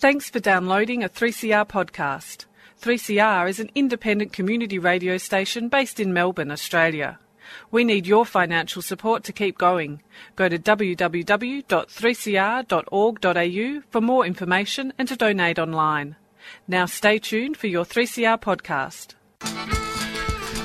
Thanks for downloading a 3CR podcast. 3CR is an independent community radio station based in Melbourne, Australia. We need your financial support to keep going. Go to www.3cr.org.au for more information and to donate online. Now stay tuned for your 3CR podcast.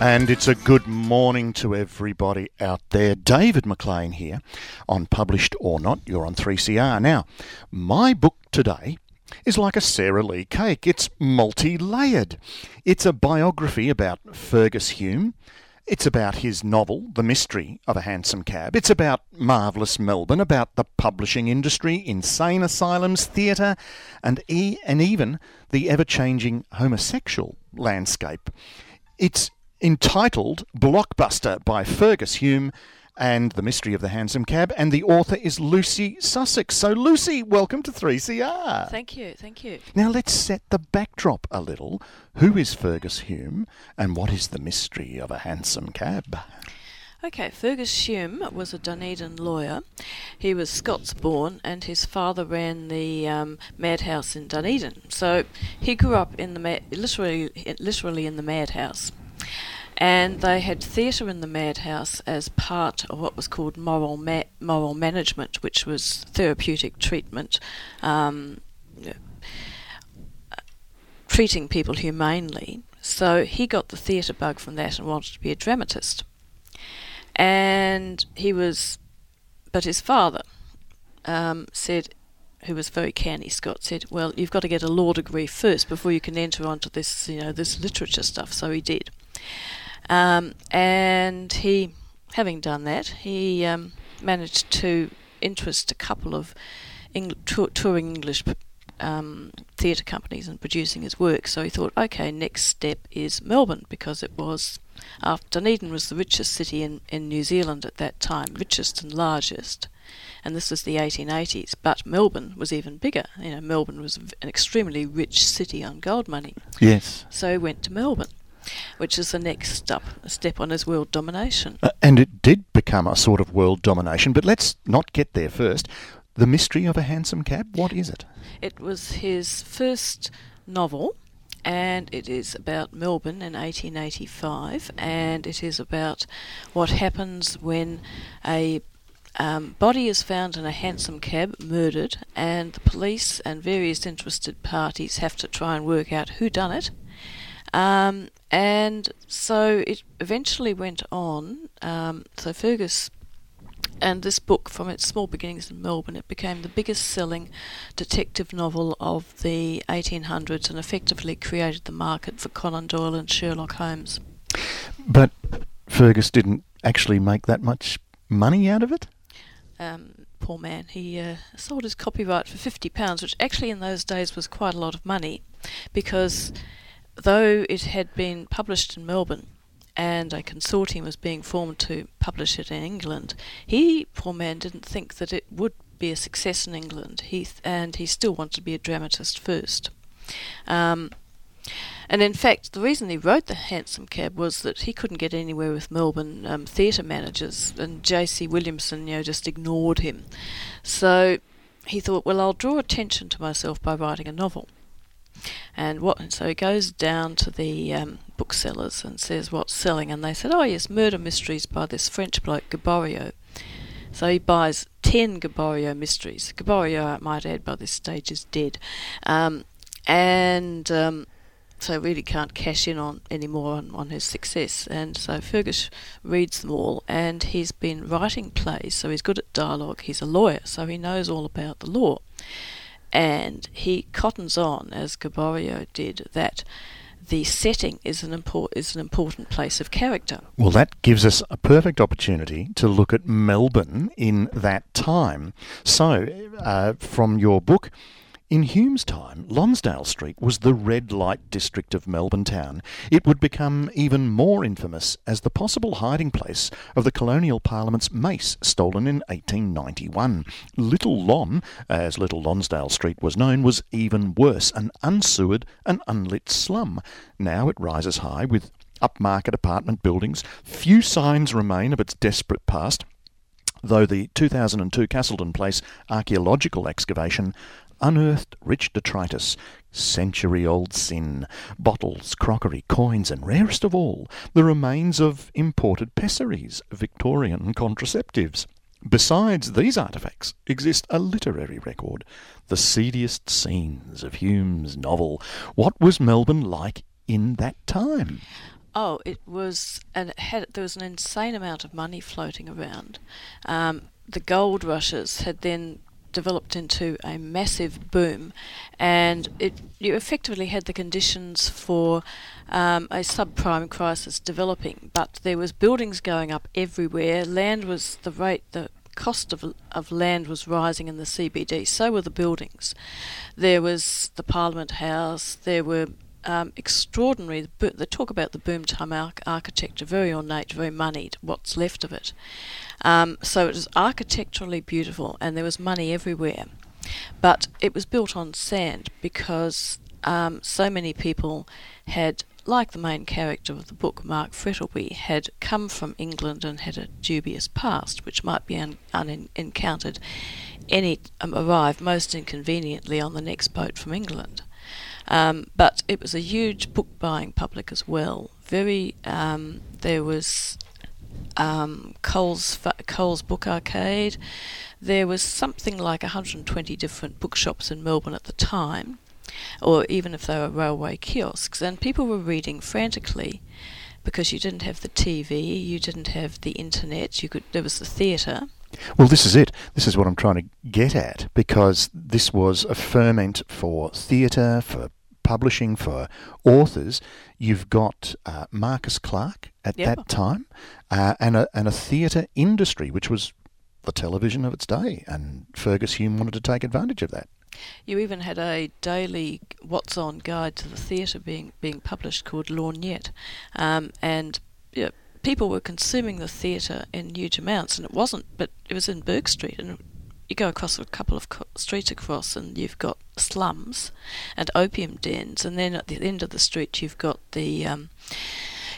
And it's a good morning to everybody out there. David McLean here on Published or Not. You're on 3CR. Now, my book today is like a Sara Lee cake. It's multi layered. It's a biography about Fergus Hume. It's about his novel, The Mystery of a Hansom Cab. It's about marvellous Melbourne, about the publishing industry, insane asylums, theatre, and, e- and even the ever changing homosexual landscape. It's entitled Blockbuster by Fergus Hume and The Mystery of the Hansom Cab, and the author is Lucy Sussex. So, Lucy, welcome to 3CR. Thank you, thank you. Now, let's set the backdrop a little. Who is Fergus Hume, and what is the mystery of a hansom cab? Okay, Fergus Hume was a Dunedin lawyer. He was Scots born, and his father ran the um, madhouse in Dunedin. So he grew up in the ma- literally, literally in the madhouse and they had theatre in the madhouse as part of what was called moral ma- moral management, which was therapeutic treatment, um, treating people humanely. So he got the theatre bug from that and wanted to be a dramatist. And he was, but his father um, said, who was very canny, Scot said, "Well, you've got to get a law degree first before you can enter onto this, you know, this literature stuff." So he did. Um, and he, having done that, he um, managed to interest a couple of Eng- touring English um, theatre companies in producing his work. So he thought, okay, next step is Melbourne because it was after Dunedin was the richest city in, in New Zealand at that time, richest and largest. And this was the 1880s, but Melbourne was even bigger. You know, Melbourne was an extremely rich city on gold money. Yes. So he went to Melbourne which is the next step, step on his world domination. Uh, and it did become a sort of world domination, but let's not get there first. The Mystery of a Hansom Cab, what is it? It was his first novel, and it is about Melbourne in 1885, and it is about what happens when a um, body is found in a hansom cab, murdered, and the police and various interested parties have to try and work out who done it. Um, and so it eventually went on. Um, so Fergus and this book, from its small beginnings in Melbourne, it became the biggest selling detective novel of the 1800s and effectively created the market for Conan Doyle and Sherlock Holmes. But Fergus didn't actually make that much money out of it? Um, poor man. He uh, sold his copyright for £50, which actually in those days was quite a lot of money because though it had been published in Melbourne and a consortium was being formed to publish it in England, he, poor man, didn't think that it would be a success in England. He th- and he still wanted to be a dramatist first. Um, and in fact, the reason he wrote the Hansom Cab was that he couldn't get anywhere with Melbourne um, theatre managers, and J.C. Williamson, you know, just ignored him. So he thought, well, I'll draw attention to myself by writing a novel. And what? So he goes down to the um, booksellers and says what's selling, and they said, "Oh yes, murder mysteries by this French bloke Gaboriau." So he buys ten Gaboriau mysteries. Gaboriau, I might add, by this stage is dead, um, and um, so really can't cash in on anymore on, on his success. And so Fergus reads them all, and he's been writing plays, so he's good at dialogue. He's a lawyer, so he knows all about the law and he cottons on, as Gaboriau did, that the setting is an, is an important place of character. Well, that gives us a perfect opportunity to look at Melbourne in that time. So, uh, from your book, in Hume's time, Lonsdale Street was the red light district of Melbourne town. It would become even more infamous as the possible hiding place of the colonial parliament's mace stolen in 1891. Little Lon, as Little Lonsdale Street was known, was even worse, an unsewered and unlit slum. Now it rises high with upmarket apartment buildings. Few signs remain of its desperate past though the 2002 Casselden Place archaeological excavation unearthed rich detritus, century old sin, bottles, crockery, coins, and rarest of all, the remains of imported pessaries, Victorian contraceptives. Besides these artefacts exist a literary record, the seediest scenes of Hume's novel. What was Melbourne like in that time? Oh, it was, and it had there was an insane amount of money floating around. Um, the gold rushes had then developed into a massive boom, and it you effectively had the conditions for um, a subprime crisis developing. But there was buildings going up everywhere. Land was the rate the cost of, of land was rising in the CBD. So were the buildings. There was the Parliament House. There were um, extraordinary. They talk about the boom time architecture, very ornate, very moneyed, what's left of it. Um, so it was architecturally beautiful, and there was money everywhere. But it was built on sand because um, so many people had, like the main character of the book, Mark Frettlby, had come from England and had a dubious past, which might be un- unencountered. Any um, arrived most inconveniently on the next boat from England. Um, but it was a huge book buying public as well. Very, um, there was um, Coles Coles Book Arcade. There was something like 120 different bookshops in Melbourne at the time, or even if they were railway kiosks, and people were reading frantically because you didn't have the TV, you didn't have the internet, you could there was the theatre. Well, this is it. This is what I'm trying to get at because this was a ferment for theatre, for publishing, for authors. You've got uh, Marcus Clarke at yep. that time, uh, and a and a theatre industry which was the television of its day, and Fergus Hume wanted to take advantage of that. You even had a daily What's On guide to the theatre being being published called Lorgnette, um, and you know, people were consuming the theatre in huge amounts, and it wasn't, but it was in Bourke Street, and you go across a couple of co- streets across, and you've got slums and opium dens, and then at the end of the street you've got the um,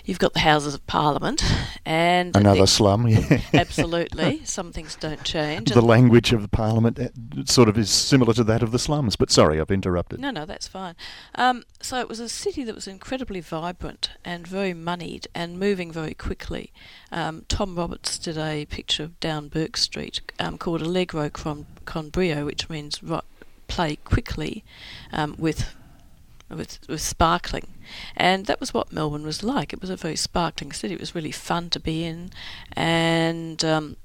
You've got the Houses of Parliament and another slum. Yeah. absolutely, some things don't change. The language of the Parliament uh, sort of is similar to that of the slums. But sorry, I've interrupted. No, no, that's fine. Um, so it was a city that was incredibly vibrant and very moneyed and moving very quickly. Um, Tom Roberts did a picture of down Bourke Street um, called Allegro con, con brio, which means play quickly um, with with, with sparkling. And that was what Melbourne was like. It was a very sparkling city. It was really fun to be in. And um,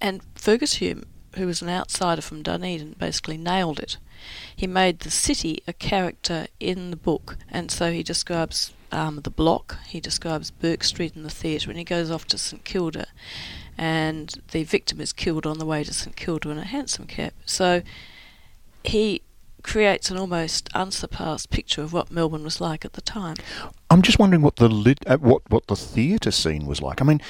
and Fergus Hume, who was an outsider from Dunedin, basically nailed it. He made the city a character in the book, and so he describes um, the block, he describes Bourke Street and the theatre, and he goes off to St Kilda, and the victim is killed on the way to St Kilda in a hansom cab. So he creates an almost unsurpassed picture of what Melbourne was like at the time. I'm just wondering what the lit, uh, what what the theatre scene was like. I mean,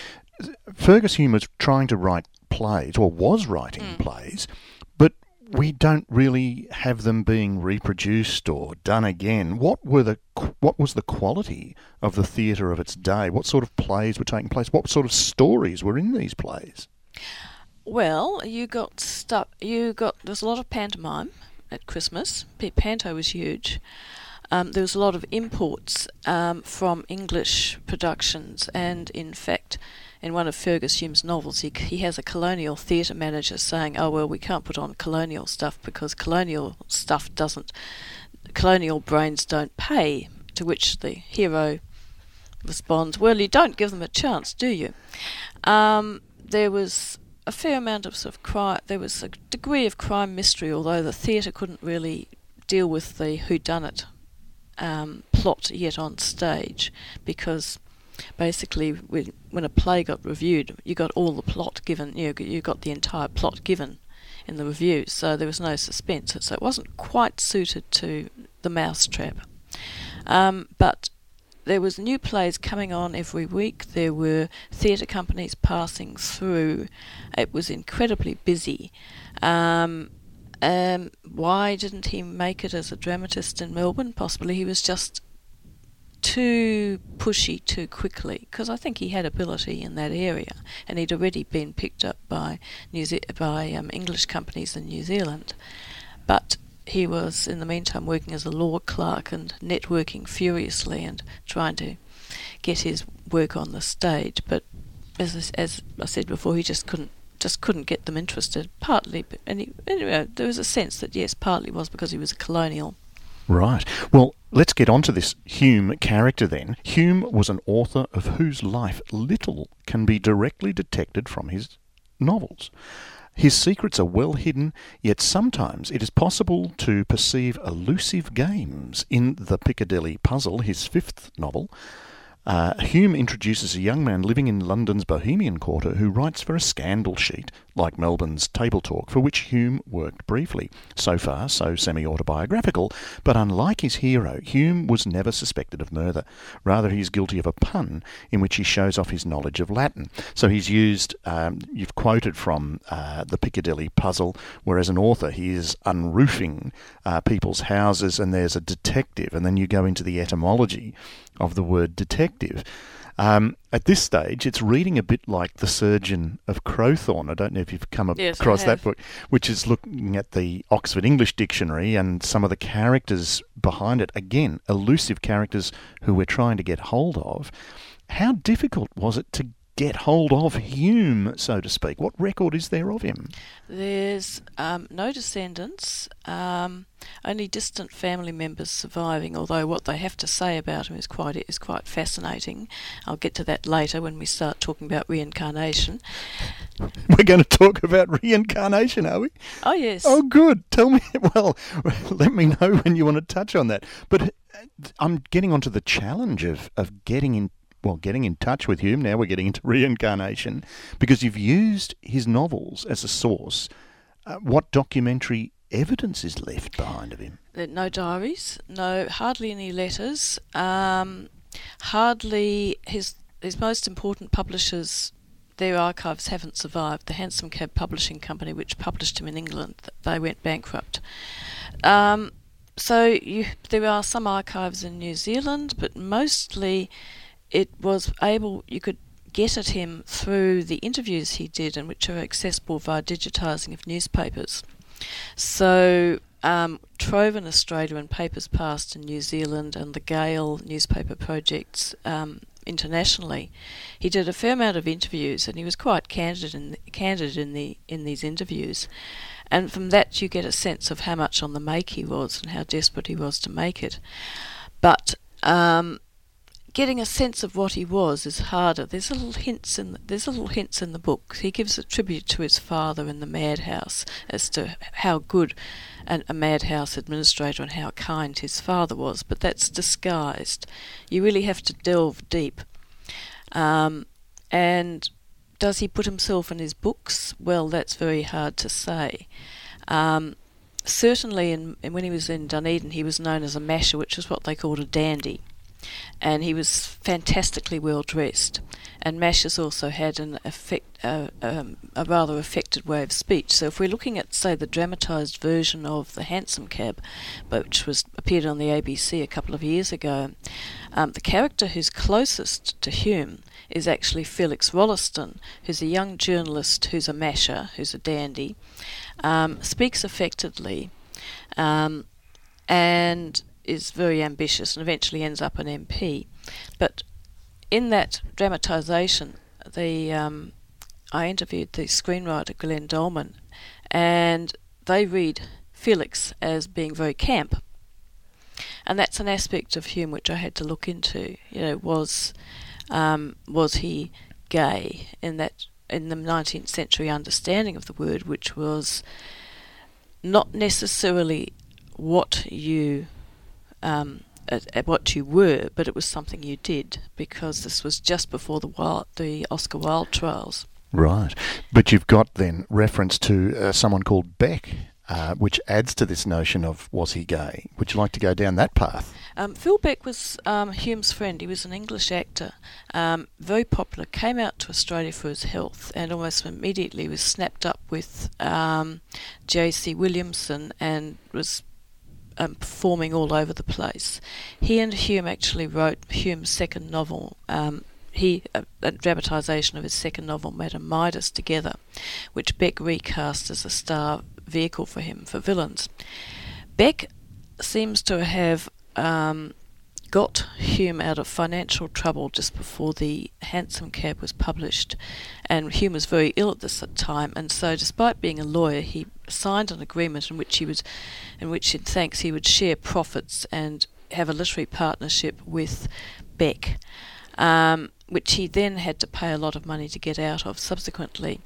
Fergus Hume was trying to write plays, or was writing mm. plays, but we don't really have them being reproduced or done again. What were the what was the quality of the theatre of its day? What sort of plays were taking place? What sort of stories were in these plays? Well, you got stuff. You got there's a lot of pantomime at Christmas. Panto was huge. Um, there was a lot of imports um, from English productions, and in fact, in one of Fergus Hume's novels, he, he has a colonial theatre manager saying, "Oh well, we can't put on colonial stuff because colonial stuff doesn't, colonial brains don't pay." To which the hero responds, "Well, you don't give them a chance, do you?" Um, there was a fair amount of sort of crime. There was a degree of crime mystery, although the theatre couldn't really deal with the whodunit um, plot yet on stage, because basically when, when a play got reviewed, you got all the plot given. You you got the entire plot given in the review, so there was no suspense. So it wasn't quite suited to the mousetrap. Um, but there was new plays coming on every week. There were theatre companies passing through. It was incredibly busy. Um, um, why didn't he make it as a dramatist in Melbourne? Possibly he was just too pushy too quickly because I think he had ability in that area and he'd already been picked up by New Ze- by um, English companies in New Zealand. but he was in the meantime working as a law clerk and networking furiously and trying to get his work on the stage. But as as I said before, he just couldn't just couldn't get them interested. Partly, and he, anyway, there was a sense that yes, partly was because he was a colonial. Right. Well, let's get on to this Hume character then. Hume was an author of whose life little can be directly detected from his novels. His secrets are well hidden, yet sometimes it is possible to perceive elusive games. In The Piccadilly Puzzle, his fifth novel, uh, Hume introduces a young man living in London's Bohemian Quarter who writes for a scandal sheet, like Melbourne's Table Talk, for which Hume worked briefly. So far, so semi autobiographical, but unlike his hero, Hume was never suspected of murder. Rather, he is guilty of a pun in which he shows off his knowledge of Latin. So he's used, um, you've quoted from uh, the Piccadilly puzzle, where as an author he is unroofing uh, people's houses and there's a detective, and then you go into the etymology of the word detective. Um, at this stage, it's reading a bit like The Surgeon of Crowthorne. I don't know if you've come yes, across that book, which is looking at the Oxford English Dictionary and some of the characters behind it. Again, elusive characters who we're trying to get hold of. How difficult was it to get hold of Hume, so to speak? What record is there of him? There's um, no descendants, um, only distant family members surviving. Although what they have to say about him is quite is quite fascinating. I'll get to that later when we start talking about reincarnation. We're going to talk about reincarnation, are we? Oh yes. Oh, good. Tell me. Well, let me know when you want to touch on that. But uh, I'm getting onto the challenge of, of getting in well, getting in touch with Hume. Now we're getting into reincarnation because you've used his novels as a source. Uh, what documentary evidence is left behind of him? No diaries, no hardly any letters, um, hardly his his most important publishers. Their archives haven't survived. The Hansom Cab Publishing Company, which published him in England, they went bankrupt. Um, so you, there are some archives in New Zealand, but mostly it was able you could get at him through the interviews he did, and which are accessible via digitising of newspapers. So um, Trove in Australia and Papers Past in New Zealand and the Gale newspaper projects um, internationally. He did a fair amount of interviews, and he was quite candid in candid in the in these interviews. And from that, you get a sense of how much on the make he was and how desperate he was to make it. But um, getting a sense of what he was is harder. There's little hints in the, there's little hints in the book. He gives a tribute to his father in the madhouse as to how good an, a madhouse administrator and how kind his father was, but that's disguised. You really have to delve deep. Um, and does he put himself in his books? Well, that's very hard to say. Um, certainly, in, when he was in Dunedin, he was known as a masher, which is what they called a dandy and he was fantastically well dressed. And Mashers also had an effect, uh, um, a rather affected way of speech. So if we're looking at, say, the dramatised version of the Hansom Cab, which was appeared on the ABC a couple of years ago, um, the character who's closest to Hume is actually Felix Rolleston, who's a young journalist who's a masher, who's a dandy, um, speaks affectedly, um, and is very ambitious and eventually ends up an MP. But in that dramatisation, the um, I interviewed the screenwriter Glenn Dolman, and they read Felix as being very camp, and that's an aspect of Hume which I had to look into. You know, was um, was he gay in that in the 19th century understanding of the word, which was not necessarily what you um, at, at, what you were, but it was something you did because this was just before the wild, the Oscar Wilde trials. Right, but you've got then reference to uh, someone called Beck. Uh, which adds to this notion of was he gay? Would you like to go down that path? Um, Phil Beck was um, Hume's friend. He was an English actor, um, very popular. Came out to Australia for his health, and almost immediately was snapped up with um, J.C. Williamson and was um, performing all over the place. He and Hume actually wrote Hume's second novel. Um, he a, a dramatisation of his second novel, Madame Midas, together, which Beck recast as a star vehicle for him for villains. Beck seems to have um, got Hume out of financial trouble just before the Hansom Cab was published, and Hume was very ill at this time, and so despite being a lawyer, he signed an agreement in which he was, in which in thanks he would share profits and have a literary partnership with Beck, um, which he then had to pay a lot of money to get out of subsequently.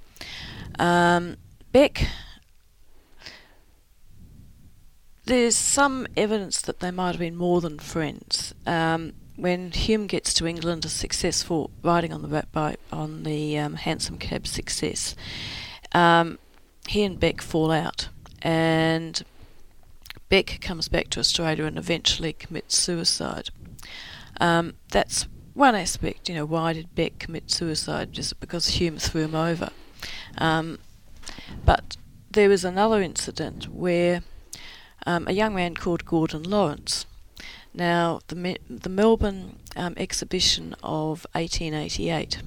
Um, Beck there's some evidence that they might have been more than friends. Um, when Hume gets to England, a successful riding on the on the um, Hansom Cab success, um, he and Beck fall out, and Beck comes back to Australia and eventually commits suicide. Um, that's one aspect. You know, why did Beck commit suicide? Just because Hume threw him over. Um, but there was another incident where um, a young man called Gordon Lawrence. Now, the, Me- the Melbourne um, exhibition of 1888,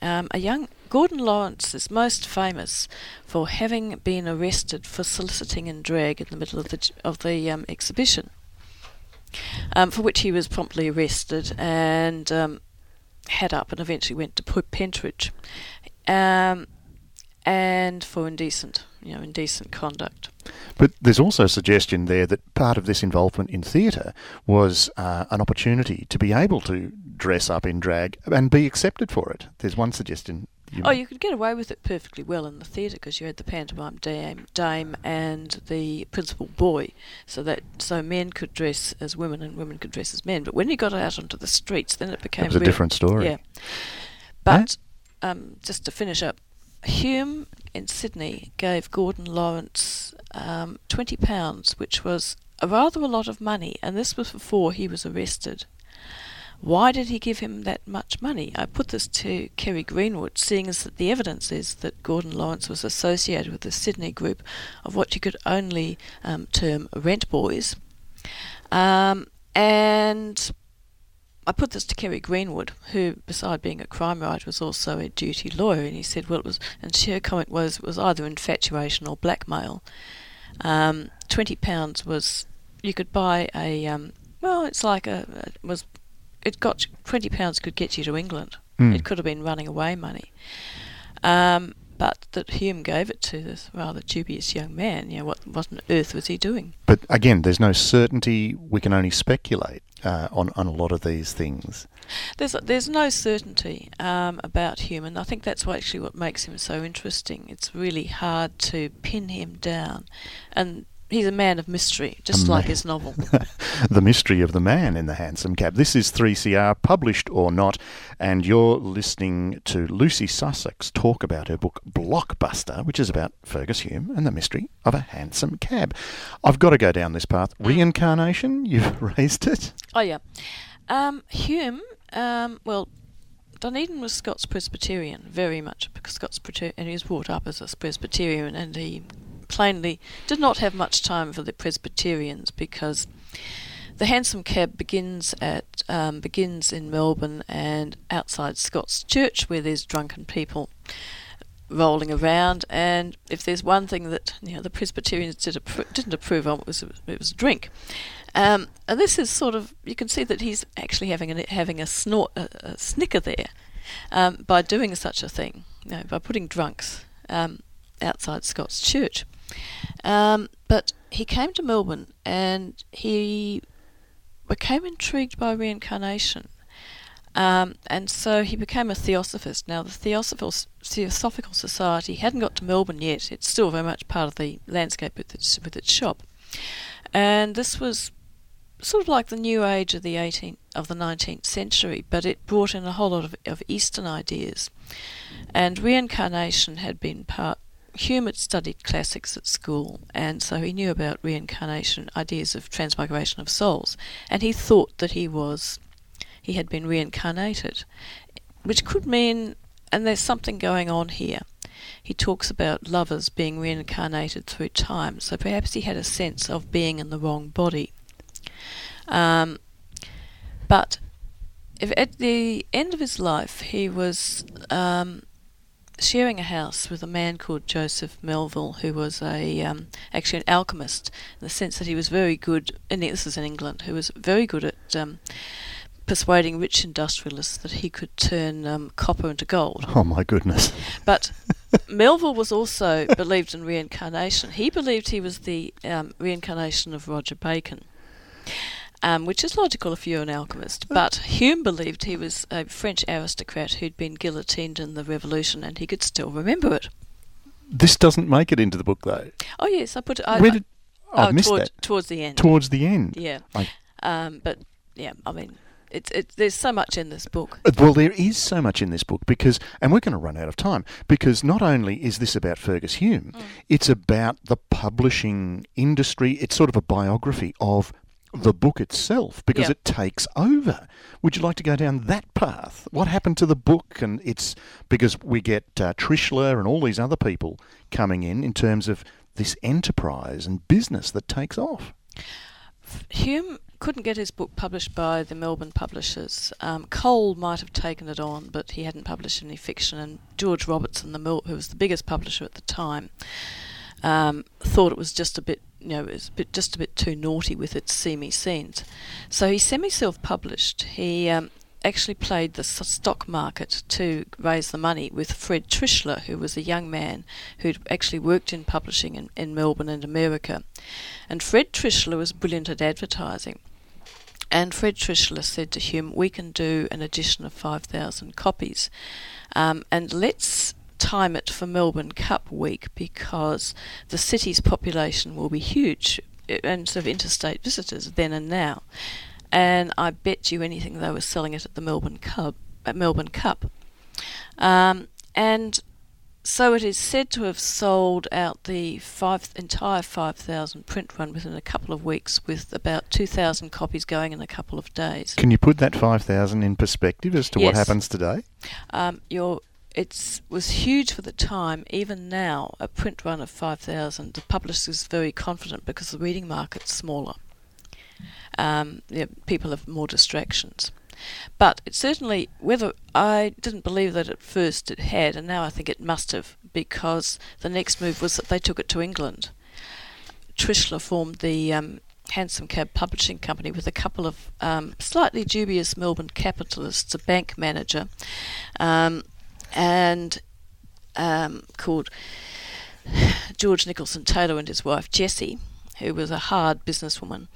um, a young Gordon Lawrence is most famous for having been arrested for soliciting in drag in the middle of the of the um, exhibition, um, for which he was promptly arrested and um, had up and eventually went to Pentridge, um, and for indecent, you know, indecent conduct. But there's also a suggestion there that part of this involvement in theatre was uh, an opportunity to be able to dress up in drag and be accepted for it. There's one suggestion. You oh, you could get away with it perfectly well in the theatre because you had the pantomime dame, dame and the principal boy, so that so men could dress as women and women could dress as men. But when you got out onto the streets, then it became it was a different story. Yeah, but um, just to finish up, Hume in Sydney gave Gordon Lawrence um, twenty pounds, which was a rather a lot of money, and this was before he was arrested. Why did he give him that much money? I put this to Kerry Greenwood, seeing as that the evidence is that Gordon Lawrence was associated with the Sydney group of what you could only um, term rent boys. Um, and I put this to Kerry Greenwood, who, beside being a crime writer, was also a duty lawyer, and he said, well, it was, and her comment was, it was either infatuation or blackmail. Um, Twenty pounds was, you could buy a, um, well, it's like a, it was, it got twenty pounds could get you to England. Mm. It could have been running away money. Um, but that Hume gave it to this rather dubious young man. You know, what, what on earth was he doing? But again, there's no certainty. We can only speculate uh, on, on a lot of these things. There's there's no certainty um, about Hume, and I think that's actually what makes him so interesting. It's really hard to pin him down, and he's a man of mystery, just like his novel. the mystery of the man in the hansom cab. This is 3CR, published or not, and you're listening to Lucy Sussex talk about her book Blockbuster, which is about Fergus Hume and the mystery of a hansom cab. I've got to go down this path. Mm. Reincarnation, you've raised it. Oh, yeah. Um, Hume, um, well, Dunedin was Scots Presbyterian, very much Scots Presbyterian, and he was brought up as a Presbyterian, and he plainly did not have much time for the Presbyterians because the hansom cab begins at um, begins in Melbourne and outside Scots' Church where there's drunken people rolling around. And if there's one thing that you know the Presbyterians did appro- didn't approve of it was it was drink. Um, and this is sort of you can see that he's actually having a, having a snort a, a snicker there um, by doing such a thing you know, by putting drunks um, outside Scots' Church um, but he came to Melbourne and he became intrigued by reincarnation. Um, and so he became a theosophist. Now, the Theosophical, Society hadn't got to Melbourne yet. It's still very much part of the landscape with its, with its shop. And this was sort of like the new age of the 18th, of the 19th century, but it brought in a whole lot of, of Eastern ideas. And reincarnation had been part Hume had studied classics at school, and so he knew about reincarnation, ideas of transmigration of souls, and he thought that he was, he had been reincarnated, which could mean, and there's something going on here. He talks about lovers being reincarnated through time, so perhaps he had a sense of being in the wrong body. Um, but if at the end of his life he was um, sharing a house with a man called Joseph Melville, who was a um, actually an alchemist in the sense that he was very good. And this is in England, who was very good at um, persuading rich industrialists that he could turn um, copper into gold. Oh my goodness! But Melville was also believed in reincarnation. He believed he was the um, reincarnation of Roger Bacon. Um, which is logical if you're an alchemist. But Hume believed he was a French aristocrat who'd been guillotined in the Revolution, and he could still remember it. This doesn't make it into the book, though. Oh yes, I put. I, Where did I oh, missed toward, that towards the end. towards the end? yeah, I- um, but yeah, I mean, it's it, there's so much in this book. Uh, Well, there is so much in this book because, and we're going to run out of time because not only is this about Fergus Hume, it's about the publishing industry. It's sort of a biography of the book itself because Yeah. it takes over. Would you like to go down that path? What happened to the book? And it's because we get uh, Trischler and all these other people coming in in terms of this enterprise and business that takes off. Hume couldn't get his book published by the Melbourne publishers. Um, Cole might have taken it on, but he hadn't published any fiction. And George Robertson, the Mil- who was the biggest publisher at the time, um, thought it was just a bit, you know, was a bit, just a bit too naughty with its seamy scenes. So he semi-self-published. He um, actually played the stock market to raise the money with Fred Trischler, who was a young man who'd actually worked in publishing in, in Melbourne and America. And Fred Trischler was brilliant at advertising. And Fred Trischler said to Hume, We can do an edition of 5,000 copies. Um, and let's time it for Melbourne Cup week because the city's population will be huge and sort of interstate visitors then and now. And I bet you anything they were selling it at the Melbourne Cup. At Melbourne Cup. Um, and so it is said to have sold out the five, entire 5,000 print run within a couple of weeks, with about 2,000 copies going in a couple of days. Can you put that 5,000 in perspective as to what happens today? Um, your it's was huge for the time. Even now, a print run of 5,000, the publisher is very confident because the reading market's smaller. Um, yeah, people have more distractions. But it certainly, whether I didn't believe that at first it had, and now I think it must have, because the next move was that they took it to England. Trischler formed the um, Hansom Cab Publishing Company with a couple of um, slightly dubious Melbourne capitalists, a bank manager, um, and um, called George Nicholson Taylor and his wife Jessie, who was a hard businesswoman,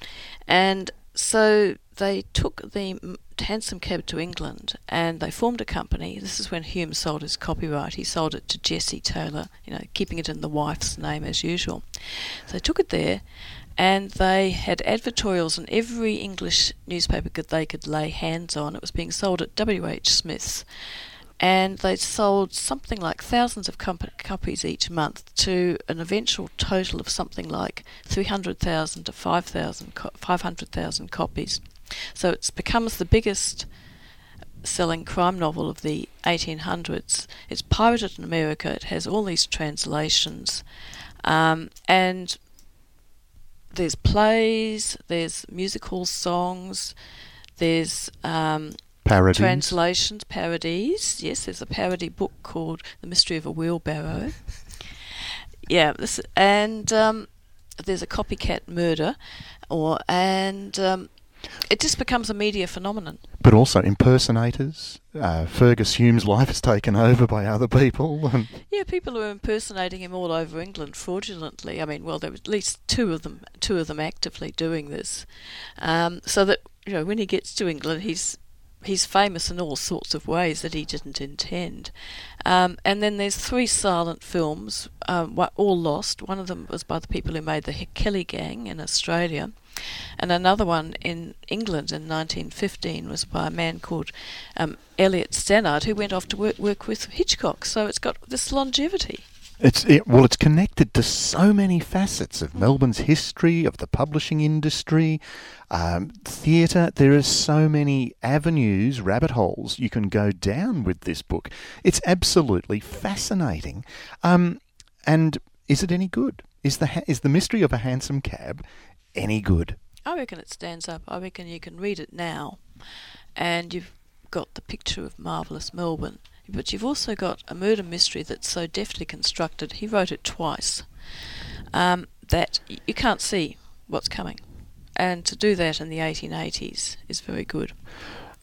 and so they took the hansom cab to England and they formed a company. This is when Hume sold his copyright. He sold it to Jessie Taylor, you know, keeping it in the wife's name as usual. So they took it there and they had advertorials in every English newspaper that they could lay hands on. It was being sold at W.H. Smith's and they sold something like thousands of comp- copies each month to an eventual total of something like 300,000 to 5,000 co- 500,000 copies. So it becomes the biggest selling crime novel of the 1800s. It's pirated in America. It has all these translations, um, and there's plays, there's musical songs, there's um, Parodies. translations, parodies. Yes, there's a parody book called The Mystery of a Wheelbarrow. yeah, this and um, there's a copycat murder, or and um, it just becomes a media phenomenon. but also impersonators. Uh, Fergus Hume's life is taken over by other people. And Yeah, people are impersonating him all over England fraudulently. I mean, well, there were at least two of them, two of them actively doing this, um, so that you know when he gets to England, he's he's famous in all sorts of ways that he didn't intend. Um, and then there's three silent films, um, all lost. One of them was by the people who made the Kelly Gang in Australia. And another one in England in 1915 was by a man called um, Eliot Stannard, who went off to work, work with Hitchcock. So it's got this longevity. It's it, well, it's connected to so many facets of Melbourne's history, of the publishing industry, um, theatre. There are so many avenues, rabbit holes you can go down with this book. It's absolutely fascinating. Um, and is it any good? Is the ha- is the mystery of a hansom cab any good? I reckon it stands up. I reckon you can read it now, and you've got the picture of marvellous Melbourne, but you've also got a murder mystery that's so deftly constructed. He wrote it twice. Um, that you can't see what's coming, and to do that in the 1880s is very good.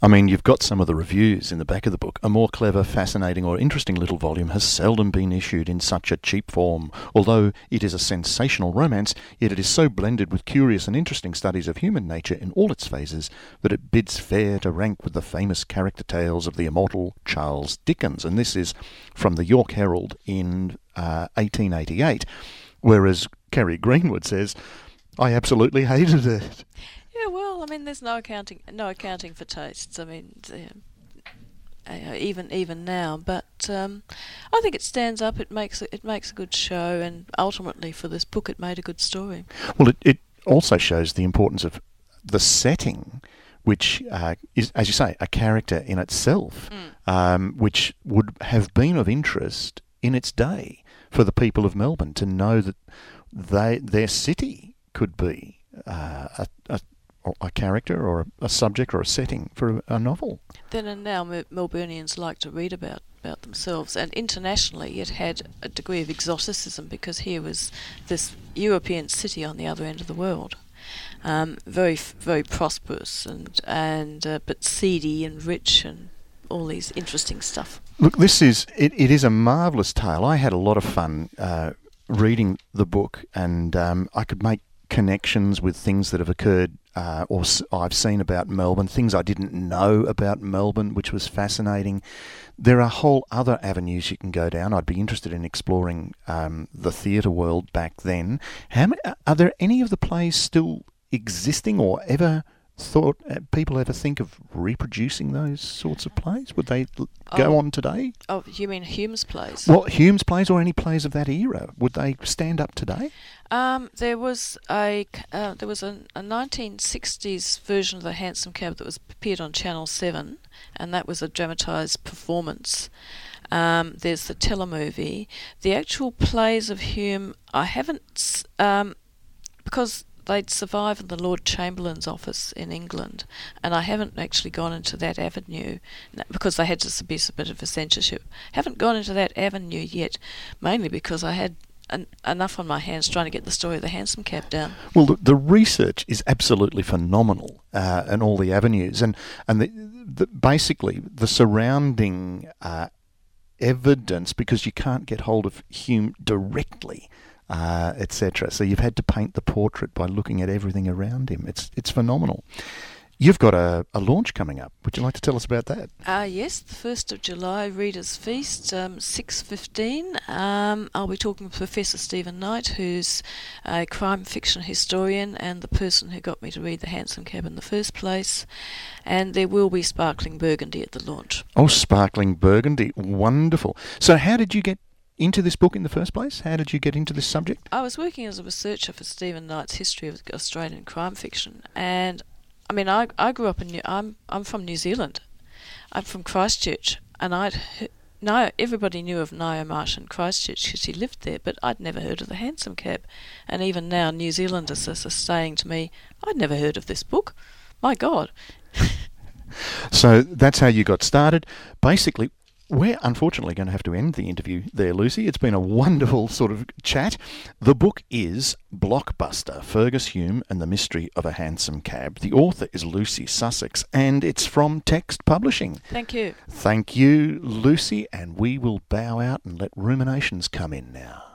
I mean, you've got some of the reviews in the back of the book. A more clever, fascinating, or interesting little volume has seldom been issued in such a cheap form. Although it is a sensational romance, yet it is so blended with curious and interesting studies of human nature in all its phases that it bids fair to rank with the famous character tales of the immortal Charles Dickens. And this is from the York Herald in uh, 1888, whereas Kerry Greenwood says, I absolutely hated it. Yeah, well, I mean, there's no accounting, no accounting for tastes. I mean, uh, even even now, but um, I think it stands up. It makes it makes a good show, and ultimately for this book, it made a good story. Well, it, it also shows the importance of the setting, which uh, is, as you say, a character in itself, mm. um, which would have been of interest in its day for the people of Melbourne to know that they their city could be uh, a, a, a character or a, a, subject or a setting for a, novel. Then and now, Melburnians like to read about about themselves, and internationally, it had a degree of exoticism because here was this European city on the other end of the world. Um, very, very prosperous and and uh, but seedy and rich and all these interesting stuff. Look, this is it, it is a marvelous tale. I had a lot of fun uh, reading the book, and um, I could make connections with things that have occurred uh, or I've seen about Melbourne, things I didn't know about Melbourne, which was fascinating. There are whole other avenues you can go down. I'd be interested in exploring um, the theatre world back then. How many, are there any of the plays still existing or ever thought uh, people ever think of reproducing those sorts of plays? Would they go oh, on today? Oh, you mean Hume's plays? Well, Hume's plays or any plays of that era would they stand up today? Um, there was a uh, there was a, a 1960s version of the Hansom Cab that was appeared on Channel Seven, and that was a dramatised performance. Um, there's the telemovie. The actual plays of Hume, I haven't um, because they'd survive in the Lord Chamberlain's office in England, and I haven't actually gone into that avenue because they had to be submitted for censorship. Haven't gone into that avenue yet, mainly because I had enough on my hands trying to get the story of the Hansom Cab down. Well, the, the research is absolutely phenomenal uh, in all the avenues, and and the, the, basically the surrounding uh, evidence because you can't get hold of Hume directly uh, etc. So you've had to paint the portrait by looking at everything around him. It's it's phenomenal. You've got a, a launch coming up. Would you like to tell us about that? Uh, yes, the 1st of July, Readers' Feast, um, 6.15. Um, I'll be talking with Professor Stephen Knight, who's a crime fiction historian and the person who got me to read The Hansom Cab in the first place. And there will be sparkling burgundy at the launch. Oh, sparkling burgundy. Wonderful. So how did you get into this book in the first place? How did you get into this subject? I was working as a researcher for Stephen Knight's History of Australian Crime Fiction, and I mean, I I grew up in New, I'm I'm from New Zealand, I'm from Christchurch, and I'd no everybody knew of Ngaio Marsh in Christchurch because he lived there, but I'd never heard of the Hansom Cab, and even now New Zealanders are saying to me, I'd never heard of this book. My God. so that's how you got started. Basically, we're unfortunately going to have to end the interview there, Lucy. It's been a wonderful sort of chat. The book is Blockbuster Fergus Hume and the Mystery of a Hansom Cab. The author is Lucy Sussex, and it's from Text Publishing. Thank you. Thank you, Lucy, and we will bow out and let ruminations come in now.